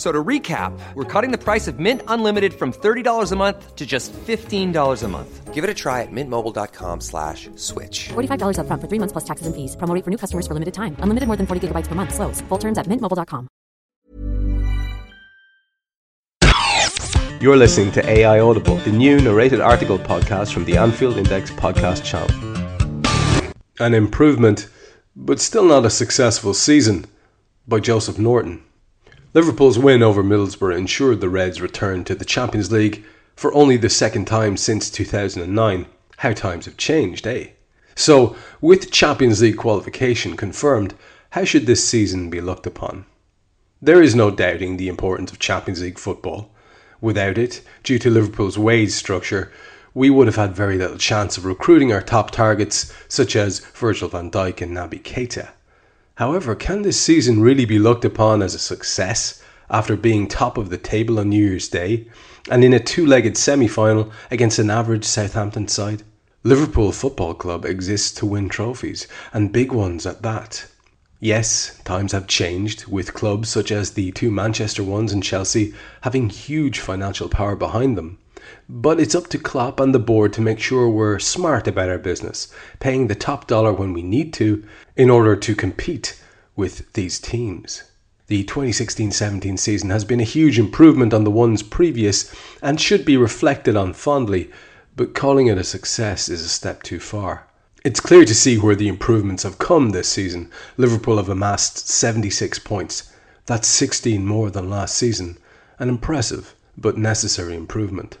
So to recap, we're cutting the price of Mint Unlimited from $30 a month to just $15 a month. Give it a try at mintmobile.com slash switch. $45 up front for three months plus taxes and fees. Promo rate for new customers for limited time. Unlimited more than 40 gigabytes per month. Slows. Full terms at mintmobile.com. You're listening to AI Audible, the new narrated article podcast from the Anfield Index podcast channel. An improvement, but still not a successful season, by Joseph Norton. Liverpool's win over Middlesbrough ensured the Reds return to the Champions League for only the second time since 2009. How times have changed, eh? So, with Champions League qualification confirmed, how should this season be looked upon? There is no doubting the importance of Champions League football. Without it, due to Liverpool's wage structure, we would have had very little chance of recruiting our top targets, such as Virgil van Dijk and Naby Keita. However, can this season really be looked upon as a success after being top of the table on New Year's Day and in a two legged semi final against an average Southampton side? Liverpool Football Club exists to win trophies, and big ones at that. Yes, times have changed, with clubs such as the two Manchester ones and Chelsea having huge financial power behind them. But it's up to Klopp and the board to make sure we're smart about our business, paying the top dollar when we need to in order to compete with these teams. The 2016 17 season has been a huge improvement on the ones previous and should be reflected on fondly, but calling it a success is a step too far. It's clear to see where the improvements have come this season. Liverpool have amassed 76 points. That's 16 more than last season. An impressive but necessary improvement.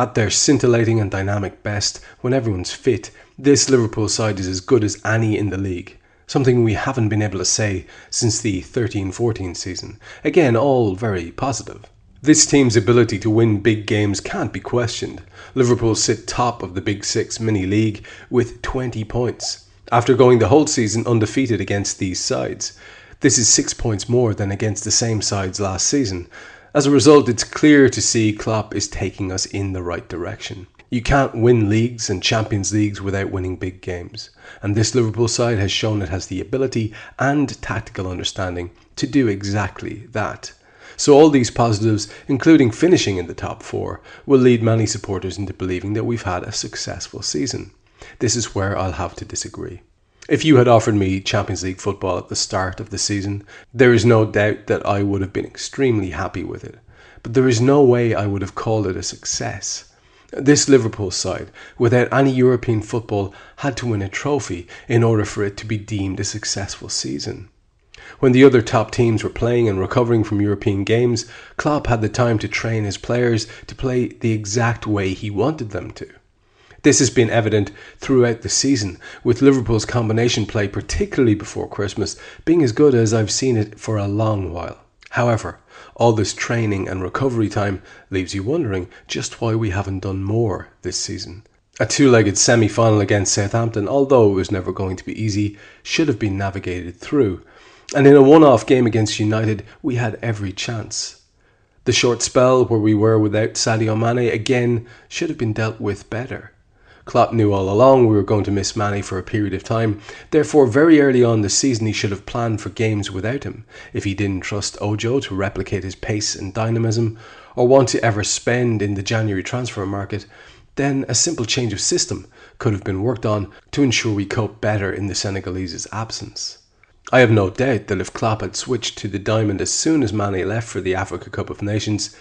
At their scintillating and dynamic best, when everyone's fit, this Liverpool side is as good as any in the league. Something we haven't been able to say since the 13 14 season. Again, all very positive. This team's ability to win big games can't be questioned. Liverpool sit top of the Big Six mini league with 20 points, after going the whole season undefeated against these sides. This is six points more than against the same sides last season, as a result, it's clear to see Klopp is taking us in the right direction. You can't win leagues and Champions Leagues without winning big games, and this Liverpool side has shown it has the ability and tactical understanding to do exactly that. So, all these positives, including finishing in the top four, will lead many supporters into believing that we've had a successful season. This is where I'll have to disagree. If you had offered me Champions League football at the start of the season, there is no doubt that I would have been extremely happy with it. But there is no way I would have called it a success. This Liverpool side, without any European football, had to win a trophy in order for it to be deemed a successful season. When the other top teams were playing and recovering from European games, Klopp had the time to train his players to play the exact way he wanted them to. This has been evident throughout the season, with Liverpool's combination play, particularly before Christmas, being as good as I've seen it for a long while. However, all this training and recovery time leaves you wondering just why we haven't done more this season. A two legged semi final against Southampton, although it was never going to be easy, should have been navigated through. And in a one off game against United, we had every chance. The short spell where we were without Sadio Mane again should have been dealt with better. Klopp knew all along we were going to miss Mane for a period of time. Therefore, very early on the season, he should have planned for games without him. If he didn't trust Ojo to replicate his pace and dynamism, or want to ever spend in the January transfer market, then a simple change of system could have been worked on to ensure we cope better in the Senegalese's absence. I have no doubt that if Klopp had switched to the diamond as soon as Mane left for the Africa Cup of Nations,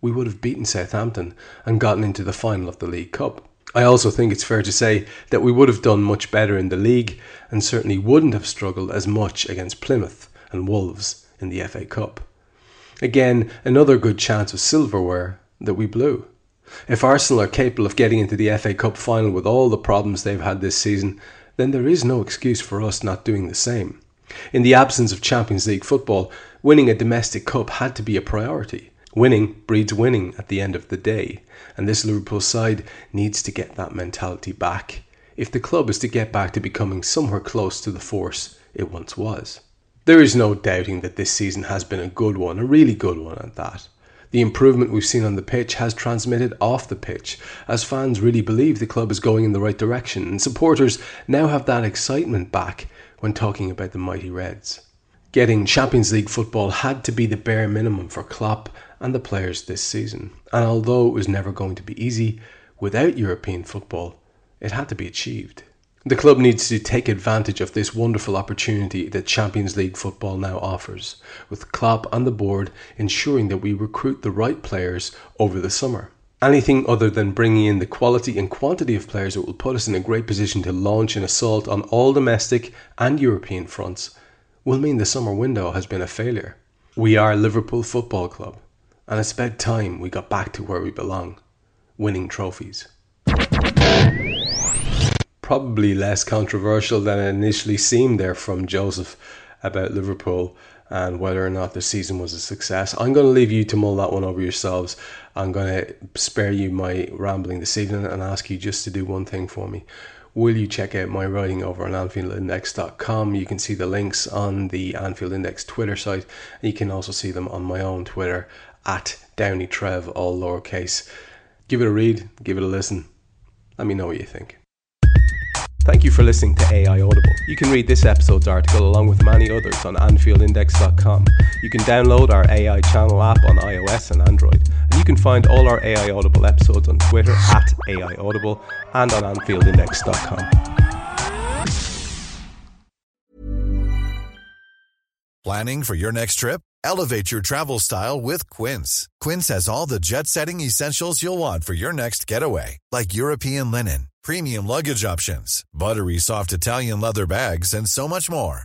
we would have beaten Southampton and gotten into the final of the League Cup. I also think it's fair to say that we would have done much better in the league and certainly wouldn't have struggled as much against Plymouth and Wolves in the FA Cup. Again, another good chance of silverware that we blew. If Arsenal are capable of getting into the FA Cup final with all the problems they've had this season, then there is no excuse for us not doing the same. In the absence of Champions League football, winning a domestic cup had to be a priority. Winning breeds winning at the end of the day, and this Liverpool side needs to get that mentality back if the club is to get back to becoming somewhere close to the force it once was. There is no doubting that this season has been a good one, a really good one at that. The improvement we've seen on the pitch has transmitted off the pitch, as fans really believe the club is going in the right direction, and supporters now have that excitement back when talking about the mighty Reds. Getting Champions League football had to be the bare minimum for Klopp and the players this season, and although it was never going to be easy, without European football, it had to be achieved. The club needs to take advantage of this wonderful opportunity that Champions League football now offers, with Klopp and the board ensuring that we recruit the right players over the summer. Anything other than bringing in the quality and quantity of players that will put us in a great position to launch an assault on all domestic and European fronts will mean the summer window has been a failure. We are Liverpool Football Club, and it's about time we got back to where we belong winning trophies probably less controversial than it initially seemed there from Joseph about Liverpool and whether or not the season was a success. I'm going to leave you to mull that one over yourselves. I'm going to spare you my rambling this evening and ask you just to do one thing for me. Will you check out my writing over on AnfieldIndex.com? You can see the links on the Anfield Index Twitter site. And you can also see them on my own Twitter at DowneyTrev, all lowercase. Give it a read, give it a listen. Let me know what you think. Thank you for listening to AI Audible. You can read this episode's article along with many others on AnfieldIndex.com. You can download our AI channel app on iOS and Android. You can find all our AI Audible episodes on Twitter at AI Audible and on AnfieldIndex.com. Planning for your next trip? Elevate your travel style with Quince. Quince has all the jet setting essentials you'll want for your next getaway, like European linen premium luggage options, buttery soft Italian leather bags, and so much more.